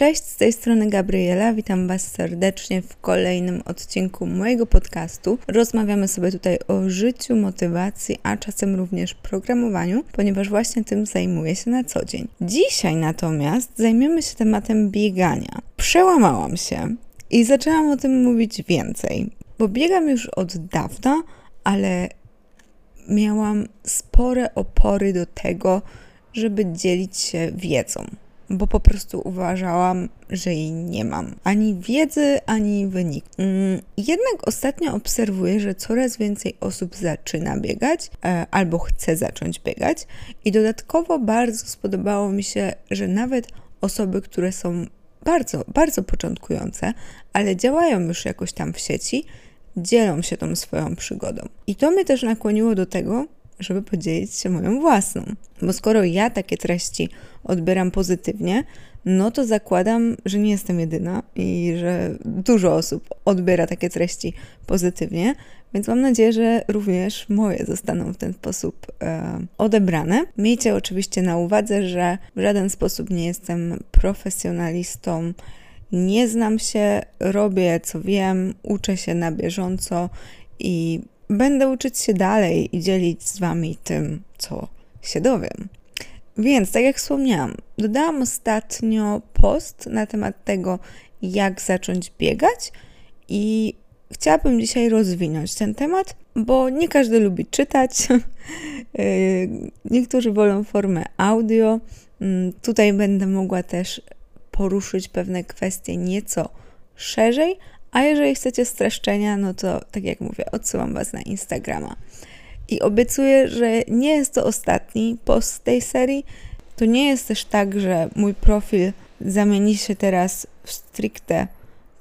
Cześć, z tej strony Gabriela. Witam Was serdecznie w kolejnym odcinku mojego podcastu. Rozmawiamy sobie tutaj o życiu, motywacji, a czasem również programowaniu, ponieważ właśnie tym zajmuję się na co dzień. Dzisiaj natomiast zajmiemy się tematem biegania. Przełamałam się i zaczęłam o tym mówić więcej, bo biegam już od dawna, ale miałam spore opory do tego, żeby dzielić się wiedzą bo po prostu uważałam, że jej nie mam. Ani wiedzy, ani wyniku. Mm, jednak ostatnio obserwuję, że coraz więcej osób zaczyna biegać e, albo chce zacząć biegać, i dodatkowo bardzo spodobało mi się, że nawet osoby, które są bardzo, bardzo początkujące, ale działają już jakoś tam w sieci, dzielą się tą swoją przygodą. I to mnie też nakłoniło do tego, żeby podzielić się moją własną. Bo skoro ja takie treści odbieram pozytywnie, no to zakładam, że nie jestem jedyna i że dużo osób odbiera takie treści pozytywnie, więc mam nadzieję, że również moje zostaną w ten sposób e, odebrane. Miejcie oczywiście na uwadze, że w żaden sposób nie jestem profesjonalistą, nie znam się, robię co wiem, uczę się na bieżąco i będę uczyć się dalej i dzielić z Wami tym, co się dowiem. Więc, tak jak wspomniałam, dodałam ostatnio post na temat tego, jak zacząć biegać i chciałabym dzisiaj rozwinąć ten temat, bo nie każdy lubi czytać. Niektórzy wolą formę audio. Mm, tutaj będę mogła też poruszyć pewne kwestie nieco szerzej, a jeżeli chcecie streszczenia, no to tak jak mówię, odsyłam Was na Instagrama. I obiecuję, że nie jest to ostatni post tej serii. To nie jest też tak, że mój profil zamieni się teraz w stricte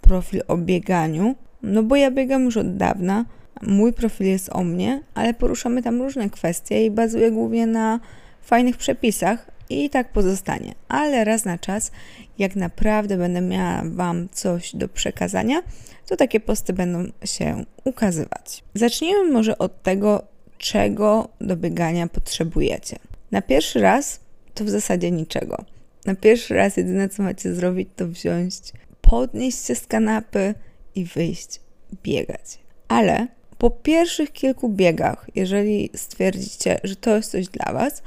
profil o bieganiu, no bo ja biegam już od dawna. Mój profil jest o mnie, ale poruszamy tam różne kwestie i bazuje głównie na fajnych przepisach, i tak pozostanie. Ale raz na czas, jak naprawdę będę miała Wam coś do przekazania, to takie posty będą się ukazywać. Zacznijmy może od tego, czego do biegania potrzebujecie. Na pierwszy raz to w zasadzie niczego. Na pierwszy raz jedyne co macie zrobić to wziąć, podnieść się z kanapy i wyjść biegać. Ale po pierwszych kilku biegach, jeżeli stwierdzicie, że to jest coś dla Was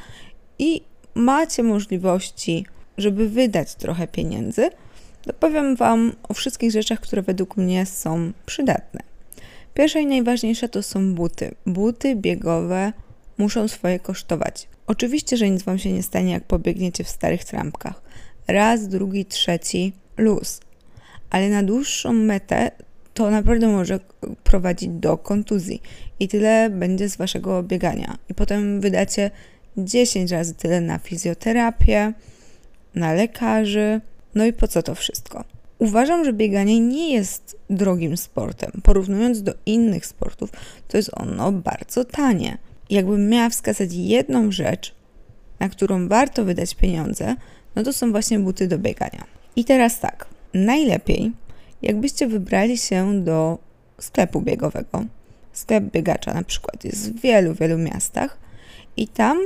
i macie możliwości, żeby wydać trochę pieniędzy, to powiem Wam o wszystkich rzeczach, które według mnie są przydatne. Pierwsze i najważniejsze to są buty. Buty biegowe muszą swoje kosztować. Oczywiście, że nic Wam się nie stanie, jak pobiegniecie w starych trampkach. Raz, drugi, trzeci, luz. Ale na dłuższą metę to naprawdę może prowadzić do kontuzji i tyle będzie z Waszego biegania. I potem wydacie 10 razy tyle na fizjoterapię, na lekarzy. No i po co to wszystko? Uważam, że bieganie nie jest drogim sportem. Porównując do innych sportów, to jest ono bardzo tanie. Jakbym miała wskazać jedną rzecz, na którą warto wydać pieniądze, no to są właśnie buty do biegania. I teraz tak, najlepiej jakbyście wybrali się do sklepu biegowego. Sklep biegacza na przykład jest w wielu, wielu miastach i tam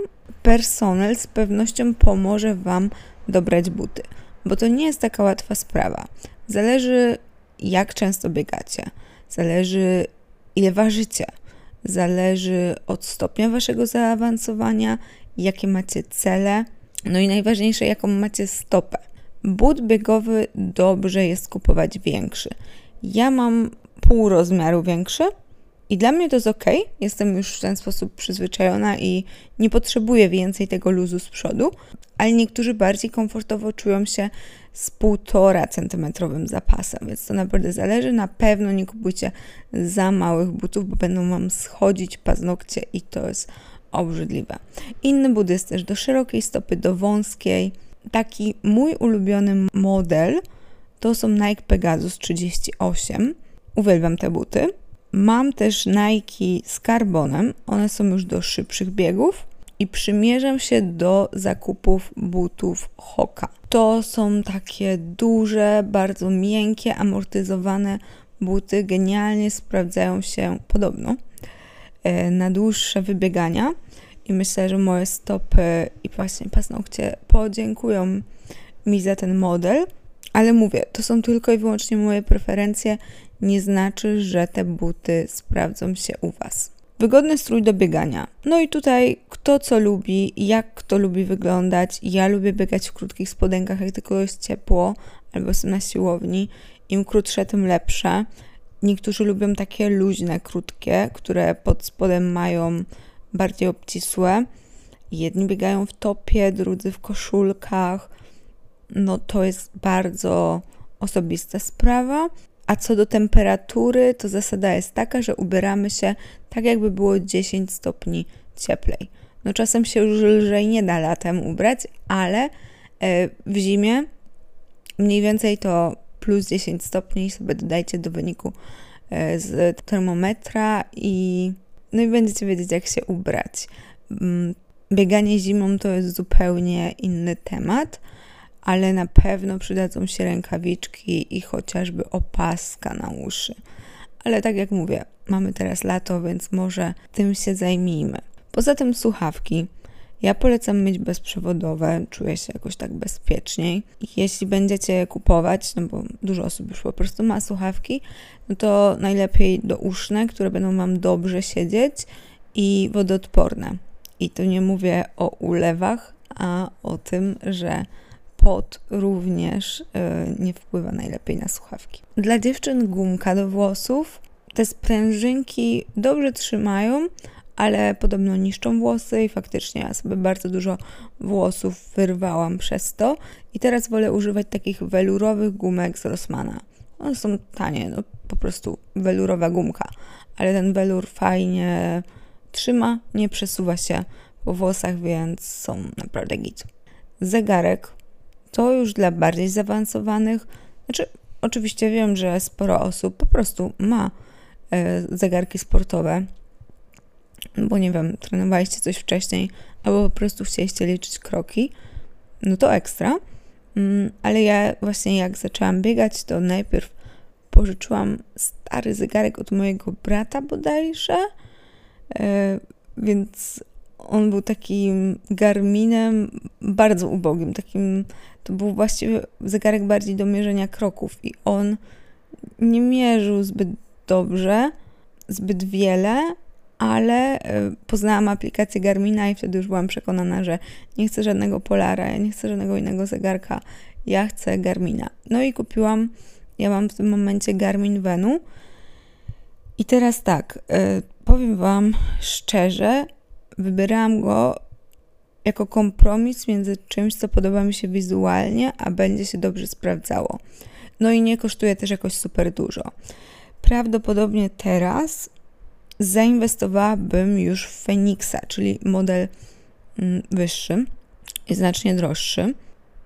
personel z pewnością pomoże Wam dobrać buty, bo to nie jest taka łatwa sprawa. Zależy, jak często biegacie, zależy, ile ważycie, zależy od stopnia Waszego zaawansowania, jakie macie cele, no i najważniejsze, jaką macie stopę. But biegowy dobrze jest kupować większy. Ja mam pół rozmiaru większy, i dla mnie to jest ok, jestem już w ten sposób przyzwyczajona i nie potrzebuję więcej tego luzu z przodu, ale niektórzy bardziej komfortowo czują się z półtora centymetrowym zapasem, więc to naprawdę zależy. Na pewno nie kupujcie za małych butów, bo będą Wam schodzić paznokcie i to jest obrzydliwe. Inny but jest też do szerokiej stopy, do wąskiej. Taki mój ulubiony model to są Nike Pegasus 38. Uwielbiam te buty. Mam też Nike z karbonem, one są już do szybszych biegów i przymierzam się do zakupów butów Hoka. To są takie duże, bardzo miękkie, amortyzowane buty, genialnie sprawdzają się podobno e, na dłuższe wybiegania. I myślę, że moje stopy i właśnie paznokcie podziękują mi za ten model, Ale mówię, to są tylko i wyłącznie moje preferencje, nie znaczy, że te buty sprawdzą się u Was. Wygodny strój do biegania. No i tutaj kto co lubi, jak kto lubi wyglądać. Ja lubię biegać w krótkich spodenkach, jak tylko jest ciepło, albo jestem na siłowni. Im krótsze, tym lepsze. Niektórzy lubią takie luźne, krótkie, które pod spodem mają bardziej obcisłe. Jedni biegają w topie, drudzy w koszulkach. No to jest bardzo osobista sprawa. A co do temperatury, to zasada jest taka, że ubieramy się tak, jakby było 10 stopni cieplej. No czasem się już lżej nie da latem ubrać, ale e, w zimie mniej więcej to plus 10 stopni sobie dodajcie do wyniku e, z termometra i no i będziecie wiedzieć, jak się ubrać. Mm, bieganie zimą to jest zupełnie inny temat ale na pewno przydadzą się rękawiczki i chociażby opaska na uszy. Ale tak jak mówię, mamy teraz lato, więc może tym się zajmijmy. Poza tym słuchawki. Ja polecam mieć bezprzewodowe, czuję się jakoś tak bezpieczniej. Jeśli będziecie je kupować, no bo dużo osób już po prostu ma słuchawki, no to najlepiej douszne, które będą Wam dobrze siedzieć i wodoodporne. I tu nie mówię o ulewach, a o tym, że pot również e, nie wpływa najlepiej na słuchawki. Dla dziewczyn gumka do włosów. Te sprężynki dobrze trzymają, ale podobno niszczą włosy i faktycznie ja sobie bardzo dużo włosów wyrwałam przez to i teraz wolę używać takich welurowych gumek z Rossmana. One są tanie, no po prostu welurowa gumka, ale ten welur fajnie trzyma, nie przesuwa się po włosach, więc są naprawdę git. Zegarek to już dla bardziej zaawansowanych. Znaczy, oczywiście wiem, że sporo osób po prostu ma e, zegarki sportowe, bo nie wiem, trenowaliście coś wcześniej, albo po prostu chcieliście liczyć kroki, no to ekstra. Mm, ale ja właśnie jak zaczęłam biegać, to najpierw pożyczyłam stary zegarek od mojego brata bodajże, e, więc on był takim garminem bardzo ubogim, takim, to był właściwie zegarek bardziej do mierzenia kroków i on nie mierzył zbyt dobrze, zbyt wiele, ale e, poznałam aplikację Garmina i wtedy już byłam przekonana, że nie chcę żadnego Polara, ja nie chcę żadnego innego zegarka, ja chcę Garmina. No i kupiłam, ja mam w tym momencie Garmin Venu i teraz tak, e, powiem Wam szczerze, Wybierałam go jako kompromis między czymś, co podoba mi się wizualnie, a będzie się dobrze sprawdzało. No i nie kosztuje też jakoś super dużo. Prawdopodobnie teraz zainwestowałabym już w Phoenixa, czyli model mm, wyższy i znacznie droższy,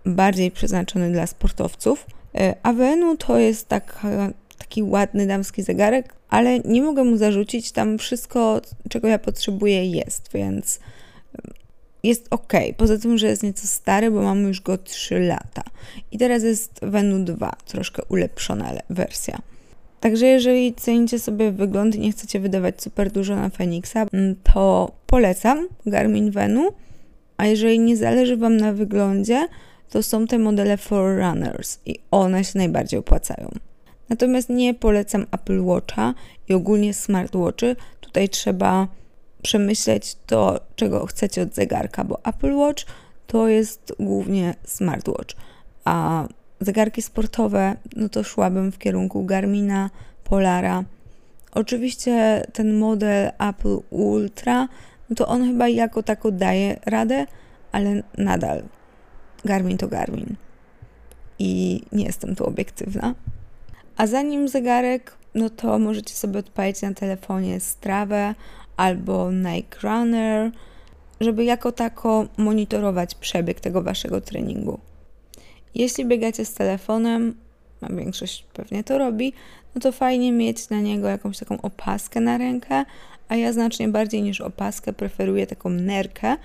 bardziej przeznaczony dla sportowców. E, Avenu to jest taka, taki ładny damski zegarek, ale nie mogę mu zarzucić, tam wszystko, czego ja potrzebuję jest, więc jest ok. Poza tym, że jest nieco stary, bo mamy już go 3 lata. I teraz jest Venu 2, troszkę ulepszona wersja. Także jeżeli cenicie sobie wygląd i nie chcecie wydawać super dużo na Phoenixa, mm, to polecam Garmin Venu. A jeżeli nie zależy Wam na wyglądzie, to są te modele Forerunners i one się najbardziej opłacają. Natomiast nie polecam Apple Watcha i ogólnie smartwatchy. Tutaj trzeba przemyśleć to, czego chcecie od zegarka, bo Apple Watch to jest głównie smartwatch, a zegarki sportowe, no to szłabym w kierunku Garmina, Polara. Oczywiście ten model Apple Ultra, no to on chyba jako tako daje radę, ale nadal Garmin to Garmin. I nie jestem tu obiektywna. A zanim zegarek, no to możecie sobie odpalić na telefonie Strawę albo Nike Runner, żeby jako tako monitorować przebieg tego waszego treningu. Jeśli biegacie z telefonem, a większość pewnie to robi, no to fajnie mieć na niego jakąś taką opaskę na rękę, a ja znacznie bardziej niż opaskę preferuję taką nerkę,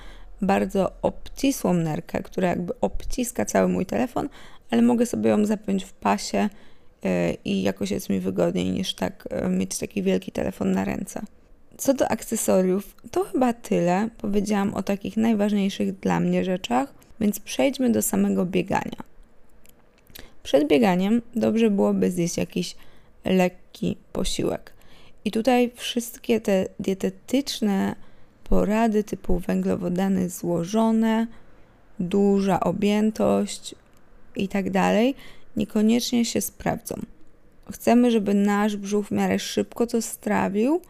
bardzo obcisłą nerkę, która jakby obciska cały mój telefon, ale mogę sobie ją zapiąć w pasie i jakoś jest mi wygodniej niż tak e, mieć taki wielki telefon na ręce. Co do akcesoriów, to chyba tyle. Powiedziałam o takich najważniejszych dla mnie rzeczach, więc przejdźmy do samego biegania. Przed bieganiem dobrze byłoby zjeść jakiś lekki posiłek. I tutaj wszystkie te dietetyczne porady typu węglowodany złożone, duża objętość i tak dalej niekoniecznie się sprawdzą. Chcemy, żeby nasz brzuch w miarę szybko to strawił,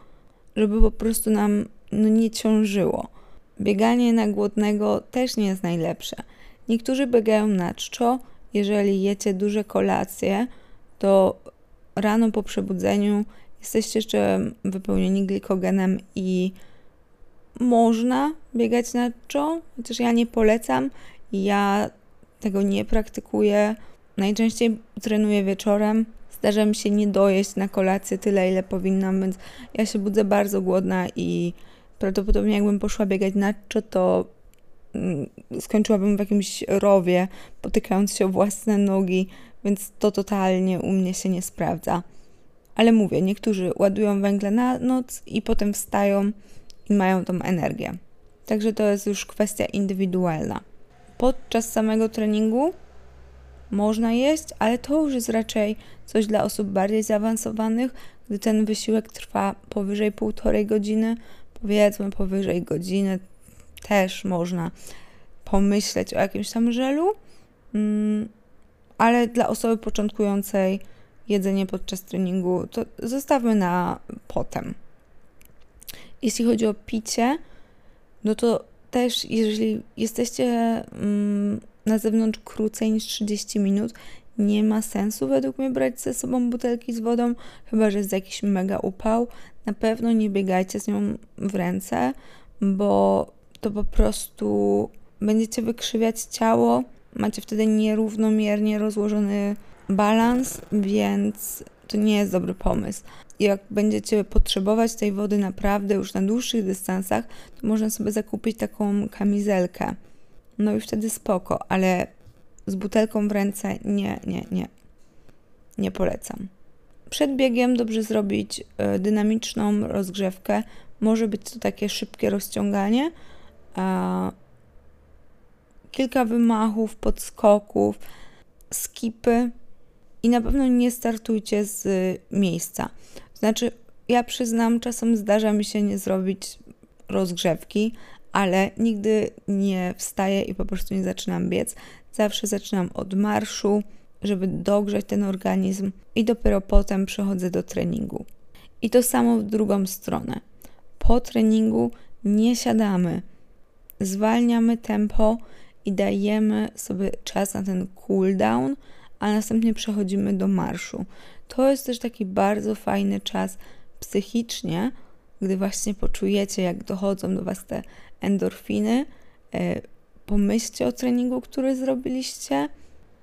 żeby po prostu nam no, nie ciążyło. Bieganie na głodnego też nie jest najlepsze. Niektórzy biegają na czczo. Jeżeli jecie duże kolacje, to rano po przebudzeniu jesteście jeszcze wypełnieni glikogenem i można biegać na czczo, chociaż ja nie polecam. Ja tego nie praktykuję. Najczęściej trenuję wieczorem. Zdarza mi się nie dojeść na kolację tyle, ile powinnam, więc ja się budzę bardzo głodna i prawdopodobnie jakbym poszła biegać na czczo, to mm, skończyłabym w jakimś rowie, potykając się o własne nogi, więc to totalnie u mnie się nie sprawdza. Ale mówię, niektórzy ładują węgle na noc i potem wstają i mają tą energię. Także to jest już kwestia indywidualna. Podczas samego treningu można jeść, ale to już jest raczej coś dla osób bardziej zaawansowanych, gdy ten wysiłek trwa powyżej półtorej godziny, powiedzmy powyżej godziny, też można pomyśleć o jakimś tam żelu, mm, ale dla osoby początkującej jedzenie podczas treningu to zostawmy na potem. Jeśli chodzi o picie, no to też jeżeli jesteście mm, na zewnątrz krócej niż 30 minut, nie ma sensu według mnie brać ze sobą butelki z wodą, chyba że jest jakiś mega upał. Na pewno nie biegajcie z nią w ręce, bo to po prostu będziecie wykrzywiać ciało, macie wtedy nierównomiernie rozłożony balans, więc to nie jest dobry pomysł. Jak będziecie potrzebować tej wody naprawdę już na dłuższych dystansach, to można sobie zakupić taką kamizelkę. No i wtedy spoko, ale z butelką w ręce nie, nie, nie. Nie polecam. Przed biegiem dobrze zrobić e, dynamiczną rozgrzewkę. Może być to takie szybkie rozciąganie. Kilka wymachów, podskoków, skipy i na pewno nie startujcie z miejsca. Znaczy, ja przyznam, czasem zdarza mi się nie zrobić rozgrzewki, ale nigdy nie wstaję i po prostu nie zaczynam biec. Zawsze zaczynam od marszu, żeby dogrzać ten organizm i dopiero potem przechodzę do treningu. I to samo w drugą stronę. Po treningu nie siadamy, zwalniamy tempo i dajemy sobie czas na ten cooldown, a następnie przechodzimy do marszu. To jest też taki bardzo fajny czas psychicznie, gdy właśnie poczujecie, jak dochodzą do Was te endorfiny. E, pomyślcie o treningu, który zrobiliście,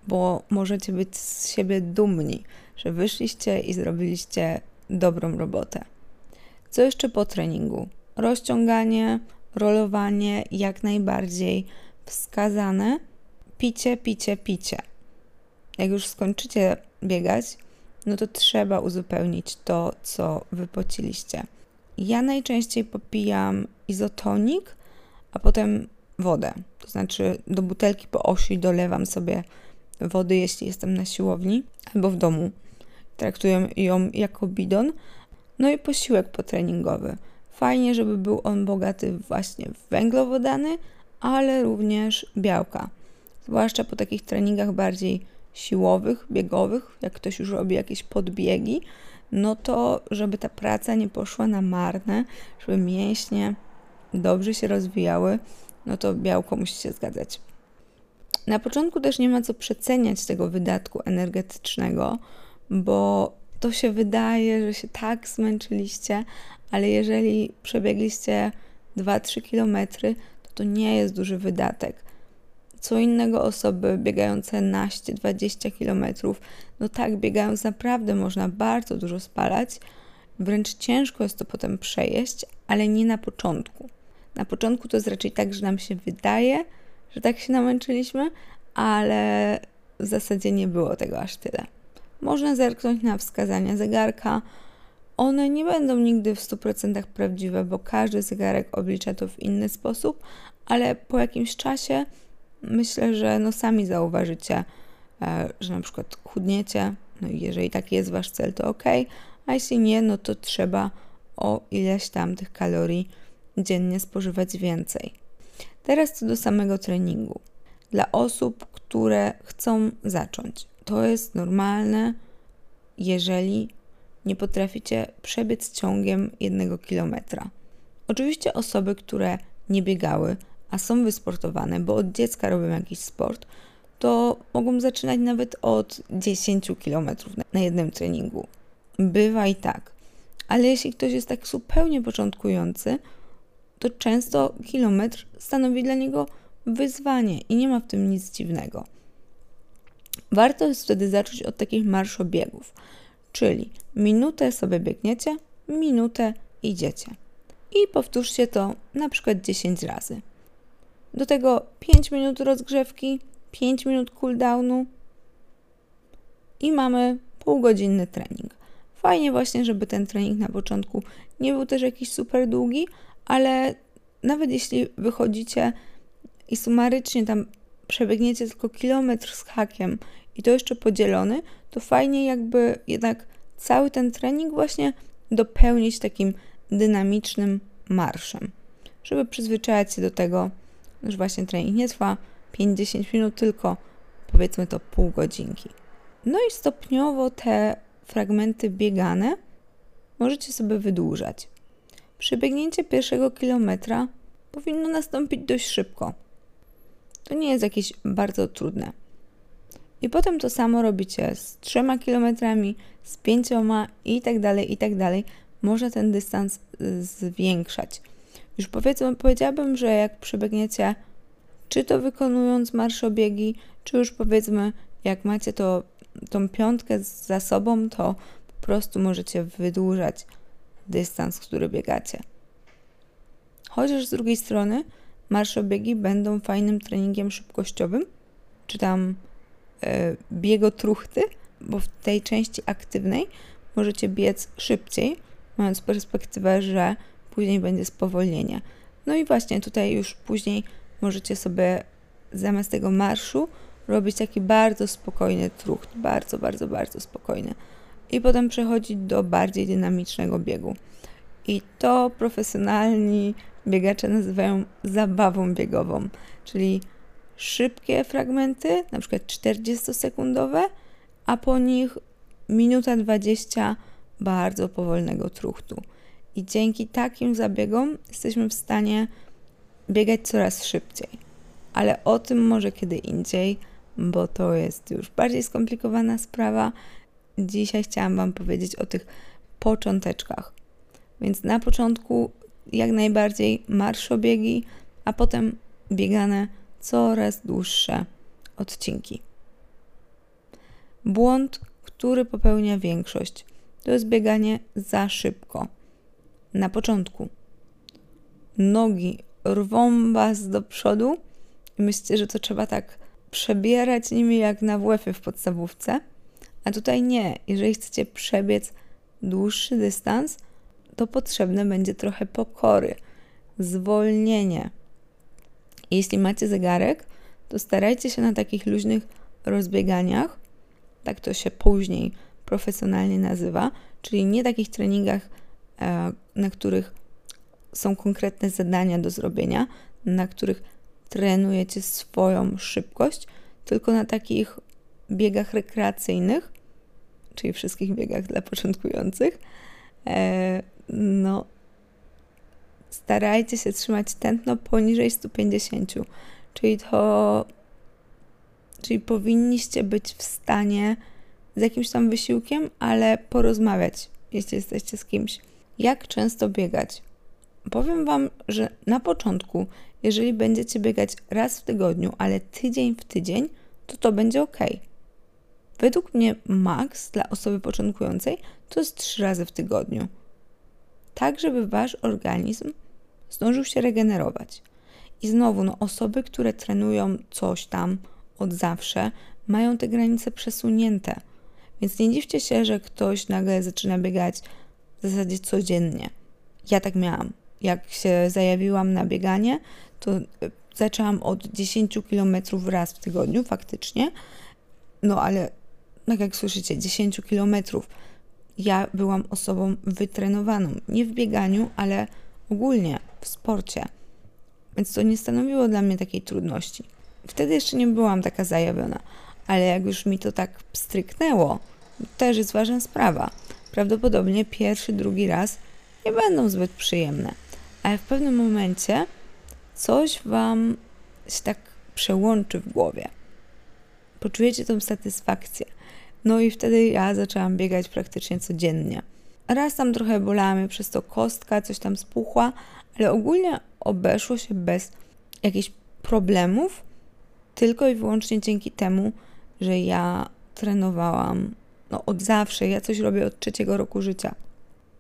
bo możecie być z siebie dumni, że wyszliście i zrobiliście dobrą robotę. Co jeszcze po treningu? Rozciąganie, rolowanie jak najbardziej wskazane. Picie, picie, picie. Jak już skończycie biegać, no to trzeba uzupełnić to, co wypociliście. Ja najczęściej popijam izotonik, a potem wodę. To znaczy do butelki po osi dolewam sobie wody, jeśli jestem na siłowni albo w domu. Traktuję ją jako bidon. No i posiłek potreningowy. Fajnie, żeby był on bogaty właśnie w węglowodany, ale również białka. Zwłaszcza po takich treningach bardziej siłowych, biegowych, jak ktoś już robi jakieś podbiegi, no to żeby ta praca nie poszła na marne, żeby mięśnie dobrze się rozwijały, no to białko musi się zgadzać. Na początku też nie ma co przeceniać tego wydatku energetycznego, bo to się wydaje, że się tak zmęczyliście, ale jeżeli przebiegliście 2-3 kilometry, to to nie jest duży wydatek. Co innego osoby biegające naście, 20 kilometrów, no tak, biegając naprawdę można bardzo dużo spalać, wręcz ciężko jest to potem przejeść, ale nie na początku. Na początku to jest raczej tak, że nam się wydaje, że tak się namęczyliśmy, ale w zasadzie nie było tego aż tyle. Można zerknąć na wskazania zegarka. One nie będą nigdy w 100% prawdziwe, bo każdy zegarek oblicza to w inny sposób, ale po jakimś czasie myślę, że no sami zauważycie, e, że na przykład chudniecie, no i jeżeli taki jest wasz cel, to ok, a jeśli nie, no to trzeba o ileś tam tych kalorii dziennie spożywać więcej. Teraz co do samego treningu. Dla osób, które chcą zacząć, to jest normalne, jeżeli nie potraficie przebiec ciągiem jednego kilometra. Oczywiście osoby, które nie biegały, a są wysportowane, bo od dziecka robią jakiś sport, to mogą zaczynać nawet od 10 km na jednym treningu. Bywa i tak. Ale jeśli ktoś jest tak zupełnie początkujący, to często kilometr stanowi dla niego wyzwanie i nie ma w tym nic dziwnego. Warto jest wtedy zacząć od takich marszobiegów, czyli minutę sobie biegniecie, minutę idziecie. I powtórzcie to na przykład 10 razy. Do tego 5 minut rozgrzewki, 5 minut cooldownu i mamy półgodzinny trening. Fajnie właśnie, żeby ten trening na początku nie był też jakiś super długi, ale nawet jeśli wychodzicie i sumarycznie tam przebiegniecie tylko kilometr z hakiem i to jeszcze podzielony, to fajnie jakby jednak cały ten trening właśnie dopełnić takim dynamicznym marszem, żeby przyzwyczaić się do tego, że właśnie trening nie trwa 5-10 minut, tylko powiedzmy to pół godzinki. No i stopniowo te fragmenty biegane możecie sobie wydłużać. Przebiegnięcie pierwszego kilometra powinno nastąpić dość szybko. To nie jest jakieś bardzo trudne. I potem to samo robicie z trzema kilometrami, z pięcioma i tak dalej, i tak dalej. Można ten dystans y, zwiększać. Już powiedzmy, powiedziałabym, że jak przebiegniecie, czy to wykonując marszobiegi, czy już powiedzmy, jak macie to, tą piątkę za sobą, to po prostu możecie wydłużać dystans, który biegacie. Chociaż z drugiej strony marszobiegi będą fajnym treningiem szybkościowym, czy tam e, biegotruchty, bo w tej części aktywnej możecie biec szybciej, mając perspektywę, że później będzie spowolnienie. No i właśnie tutaj już później możecie sobie zamiast tego marszu robić taki bardzo spokojny trucht, bardzo, bardzo, bardzo spokojny. I potem przechodzić do bardziej dynamicznego biegu. I to profesjonalni biegacze nazywają zabawą biegową, czyli szybkie fragmenty, na przykład 40-sekundowe, a po nich minuta 20 bardzo powolnego truchtu. I dzięki takim zabiegom jesteśmy w stanie biegać coraz szybciej. Ale o tym może kiedy indziej, bo to jest już bardziej skomplikowana sprawa. Dzisiaj chciałam Wam powiedzieć o tych począteczkach. Więc na początku jak najbardziej marszobiegi, a potem biegane coraz dłuższe odcinki. Błąd, który popełnia większość, to jest bieganie za szybko. Na początku. Nogi rwą was do przodu i myślicie, że to trzeba tak przebierać nimi jak na WF-ie w podstawówce. A tutaj nie. Jeżeli chcecie przebiec dłuższy dystans, to potrzebne będzie trochę pokory, zwolnienie. Jeśli macie zegarek, to starajcie się na takich luźnych rozbieganiach, tak to się później profesjonalnie nazywa, czyli nie takich treningach, na których są konkretne zadania do zrobienia, na których trenujecie swoją szybkość, tylko na takich biegach rekreacyjnych, czyli wszystkich biegach dla początkujących, e, no, starajcie się trzymać tętno poniżej 150, czyli to, czyli powinniście być w stanie z jakimś tam wysiłkiem, ale porozmawiać, jeśli jesteście z kimś. Jak często biegać? Powiem Wam, że na początku, jeżeli będziecie biegać raz w tygodniu, ale tydzień w tydzień, to to będzie ok. Według mnie maks dla osoby początkującej to jest trzy razy w tygodniu tak żeby wasz organizm zdążył się regenerować. I znowu, no, osoby, które trenują coś tam od zawsze, mają te granice przesunięte. Więc nie dziwcie się, że ktoś nagle zaczyna biegać w zasadzie codziennie. Ja tak miałam. Jak się zajawiłam na bieganie, to e, zaczęłam od 10 km raz w tygodniu faktycznie, No ale, tak jak słyszycie, 10 kilometrów. Ja byłam osobą wytrenowaną. Nie w bieganiu, ale ogólnie w sporcie. Więc to nie stanowiło dla mnie takiej trudności. Wtedy jeszcze nie byłam taka zajawiona, ale jak już mi to tak stryknęło, też jest ważna sprawa. Prawdopodobnie pierwszy, drugi raz nie będą zbyt przyjemne, ale w pewnym momencie coś Wam się tak przełączy w głowie. Poczujecie tą satysfakcję. No i wtedy ja zaczęłam biegać praktycznie codziennie. Raz tam trochę bolała mnie przez to kostka, coś tam spuchła, ale ogólnie obeszło się bez jakichś problemów, tylko i wyłącznie dzięki temu, że ja trenowałam no, od zawsze. Ja coś robię od trzeciego roku życia.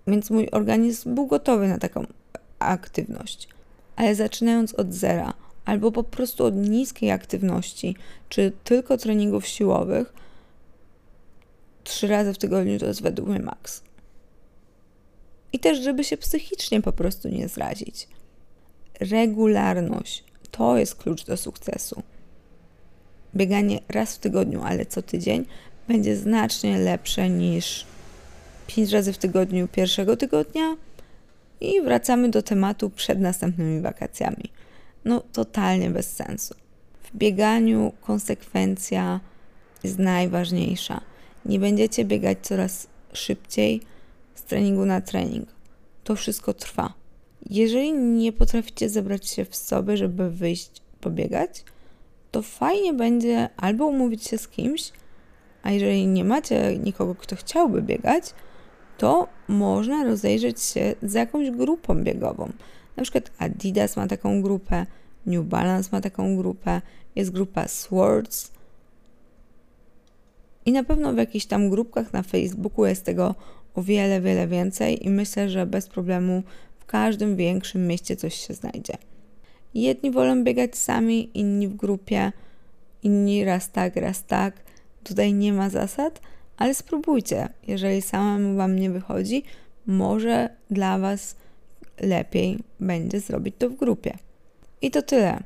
Więc mój organizm był gotowy na taką aktywność. Ale zaczynając od zera, albo po prostu od niskiej aktywności, czy tylko treningów siłowych, trzy razy w tygodniu to jest według mnie maks. I też, żeby się psychicznie po prostu nie zrazić. Regularność to jest klucz do sukcesu. Bieganie raz w tygodniu, ale co tydzień będzie znacznie lepsze niż 5 razy w tygodniu pierwszego tygodnia i wracamy do tematu przed następnymi wakacjami. No, totalnie bez sensu. W bieganiu konsekwencja jest najważniejsza. Nie będziecie biegać coraz szybciej z treningu na trening. To wszystko trwa. Jeżeli nie potraficie zebrać się w sobie, żeby wyjść pobiegać, to fajnie będzie albo umówić się z kimś, a jeżeli nie macie nikogo, kto chciałby biegać, to można rozejrzeć się z jakąś grupą biegową. Na przykład Adidas ma taką grupę, New Balance ma taką grupę, jest grupa Swords. I na pewno w jakichś tam grupkach na Facebooku jest tego o wiele, wiele więcej i myślę, że bez problemu w każdym większym mieście coś się znajdzie. Jedni wolą biegać sami, inni w grupie, inni raz tak, raz tak. Tutaj nie ma zasad, ale spróbujcie. Jeżeli samemu Wam nie wychodzi, może dla Was lepiej będzie zrobić to w grupie. I to tyle.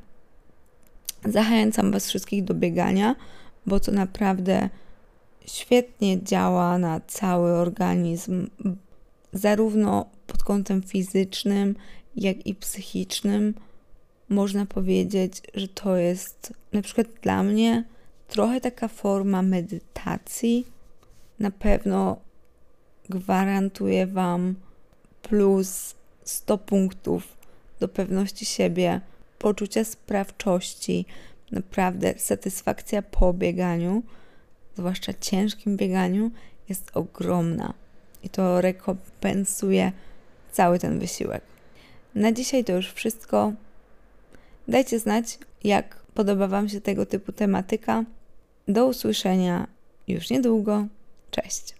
Zachęcam Was wszystkich do biegania, bo to naprawdę świetnie działa na cały organizm, zarówno pod kątem fizycznym, jak i psychicznym. Można powiedzieć, że to jest na przykład dla mnie trochę taka forma medytacji. Na pewno gwarantuje Wam plus 100 punktów do pewności siebie, poczucia sprawczości, naprawdę satysfakcja po bieganiu, zwłaszcza ciężkim bieganiu, jest ogromna i to rekompensuje cały ten wysiłek. Na dzisiaj to już wszystko. Dajcie znać, jak podoba Wam się tego typu tematyka. Do usłyszenia już niedługo. Cześć.